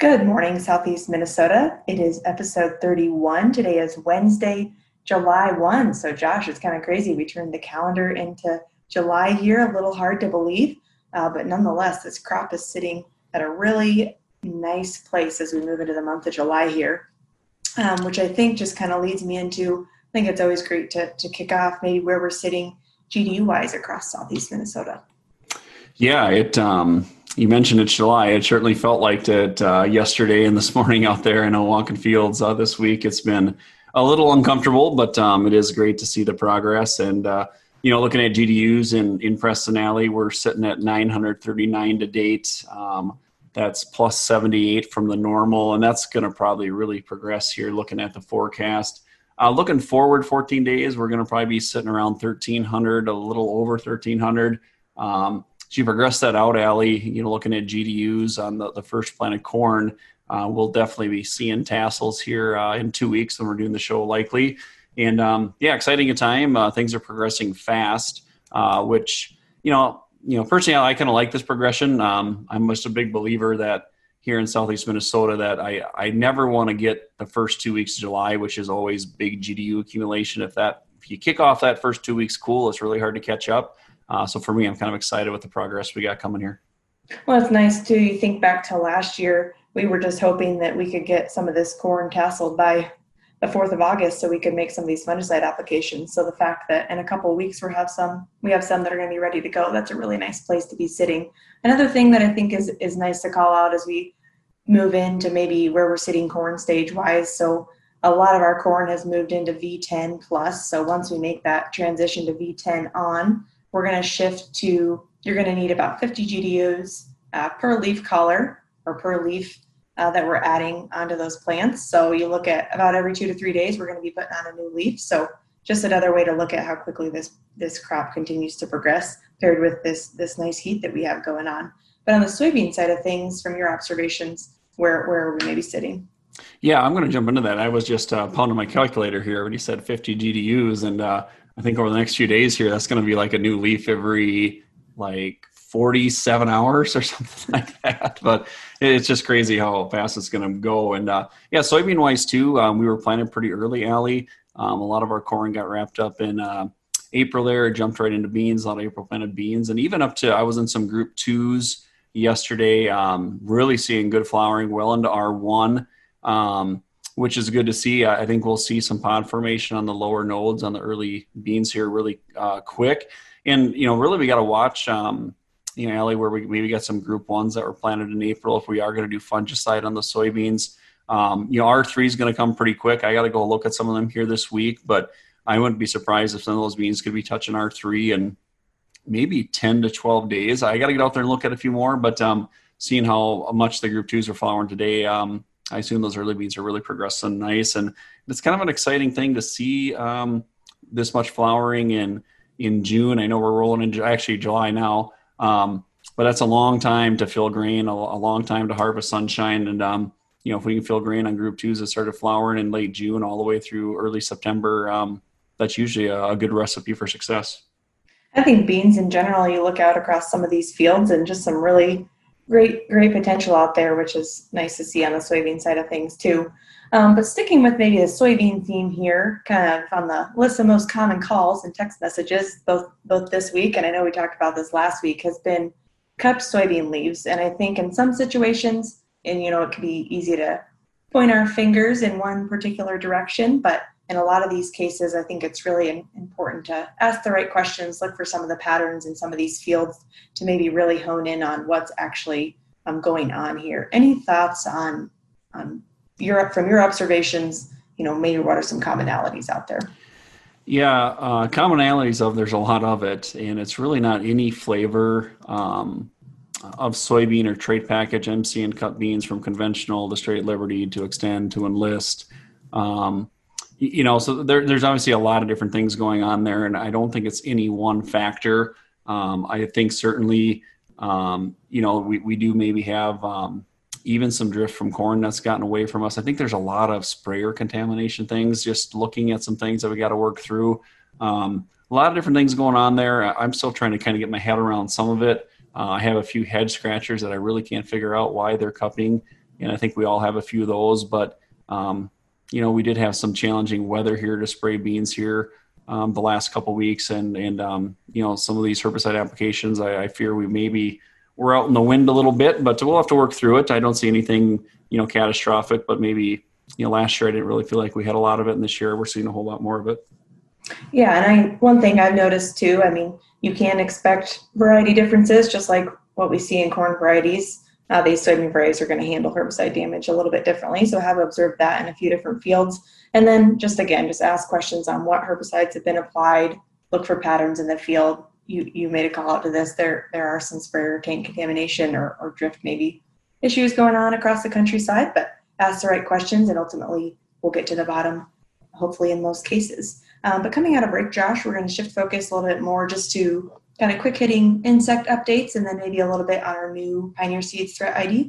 Good morning, Southeast Minnesota. It is episode 31. Today is Wednesday, July 1. So, Josh, it's kind of crazy. We turned the calendar into July here, a little hard to believe. Uh, but nonetheless, this crop is sitting at a really nice place as we move into the month of July here, um, which I think just kind of leads me into I think it's always great to, to kick off maybe where we're sitting GDU wise across Southeast Minnesota. Yeah, it um, you mentioned it's July. It certainly felt like it uh, yesterday and this morning out there in Owoncon Fields uh, this week. It's been a little uncomfortable, but um, it is great to see the progress. And, uh, you know, looking at GDUs in, in Preston Allie, we're sitting at 939 to date. Um, that's plus 78 from the normal, and that's going to probably really progress here looking at the forecast. Uh, looking forward 14 days, we're going to probably be sitting around 1,300, a little over 1,300. Um, you progress that out, Allie, you know, looking at GDUs on the, the first plant of corn, uh, we'll definitely be seeing tassels here uh, in two weeks when we're doing the show likely. And um, yeah, exciting a time. Uh, things are progressing fast, uh, which, you know, you know, personally, I kind of like this progression. Um, I'm just a big believer that here in Southeast Minnesota that I, I never want to get the first two weeks of July, which is always big GDU accumulation. If that, if you kick off that first two weeks, cool, it's really hard to catch up. Uh, so for me, I'm kind of excited with the progress we got coming here. Well, it's nice too. You think back to last year, we were just hoping that we could get some of this corn tasseled by the 4th of August so we could make some of these fungicide applications. So the fact that in a couple of weeks we have some we have some that are going to be ready to go, that's a really nice place to be sitting. Another thing that I think is is nice to call out as we move into maybe where we're sitting corn stage wise. So a lot of our corn has moved into V10 plus. So once we make that transition to V10 on, we're going to shift to, you're going to need about 50 GDUs uh, per leaf collar or per leaf uh, that we're adding onto those plants. So you look at about every two to three days, we're going to be putting on a new leaf. So just another way to look at how quickly this this crop continues to progress, paired with this this nice heat that we have going on. But on the soybean side of things, from your observations, where where are we maybe sitting? Yeah, I'm going to jump into that. I was just uh, pounding my calculator here when you said 50 GDUs, and uh, I think over the next few days here, that's going to be like a new leaf every like 47 hours or something like that. But it's just crazy how fast it's going to go. And uh, yeah, soybean wise too, um, we were planting pretty early, Allie. Um, a lot of our corn got wrapped up in uh, April there, jumped right into beans, a lot of April planted beans. And even up to, I was in some group twos yesterday, um, really seeing good flowering well into R1. Um, which is good to see. I think we'll see some pod formation on the lower nodes on the early beans here really uh, quick. And, you know, really we got to watch, um, you know, Allie, where we maybe got some group ones that were planted in April if we are going to do fungicide on the soybeans. Um, you know, R3 is going to come pretty quick. I got to go look at some of them here this week, but I wouldn't be surprised if some of those beans could be touching R3 in maybe 10 to 12 days. I got to get out there and look at a few more, but um, seeing how much the group twos are flowering today, um, I assume those early beans are really progressing nice, and it's kind of an exciting thing to see um, this much flowering in in June. I know we're rolling into actually July now, um, but that's a long time to fill grain, a, a long time to harvest sunshine, and um, you know if we can fill grain on group twos that started flowering in late June all the way through early September, um, that's usually a, a good recipe for success. I think beans in general, you look out across some of these fields and just some really great great potential out there, which is nice to see on the soybean side of things too. Um, but sticking with maybe the soybean theme here, kind of on the list of most common calls and text messages, both both this week and I know we talked about this last week, has been cupped soybean leaves. And I think in some situations, and you know, it can be easy to point our fingers in one particular direction, but in a lot of these cases, I think it's really important to ask the right questions, look for some of the patterns in some of these fields to maybe really hone in on what's actually um, going on here. Any thoughts on, on from your observations? You know, maybe what are some commonalities out there? Yeah, uh, commonalities of there's a lot of it, and it's really not any flavor um, of soybean or trait package. I'm seeing cut beans from conventional to straight Liberty to Xtend to Enlist. Um, you know, so there, there's obviously a lot of different things going on there, and I don't think it's any one factor. Um, I think certainly, um, you know, we, we do maybe have um, even some drift from corn that's gotten away from us. I think there's a lot of sprayer contamination things, just looking at some things that we got to work through. Um, a lot of different things going on there. I'm still trying to kind of get my head around some of it. Uh, I have a few head scratchers that I really can't figure out why they're cupping and I think we all have a few of those. But um, you know, we did have some challenging weather here to spray beans here um, the last couple weeks, and and um, you know, some of these herbicide applications, I, I fear we maybe we're out in the wind a little bit, but we'll have to work through it. I don't see anything you know catastrophic, but maybe you know last year I didn't really feel like we had a lot of it, and this year we're seeing a whole lot more of it. Yeah, and I one thing I've noticed too. I mean, you can expect variety differences, just like what we see in corn varieties. Uh, these soybean varieties are going to handle herbicide damage a little bit differently. So I have observed that in a few different fields. And then just again, just ask questions on what herbicides have been applied. Look for patterns in the field. You you made a call out to this. There there are some sprayer tank contamination or, or drift maybe issues going on across the countryside, but ask the right questions and ultimately we'll get to the bottom, hopefully in most cases. Um, but coming out of break, Josh, we're going to shift focus a little bit more just to kind of quick hitting insect updates and then maybe a little bit on our new Pioneer Seeds Threat ID.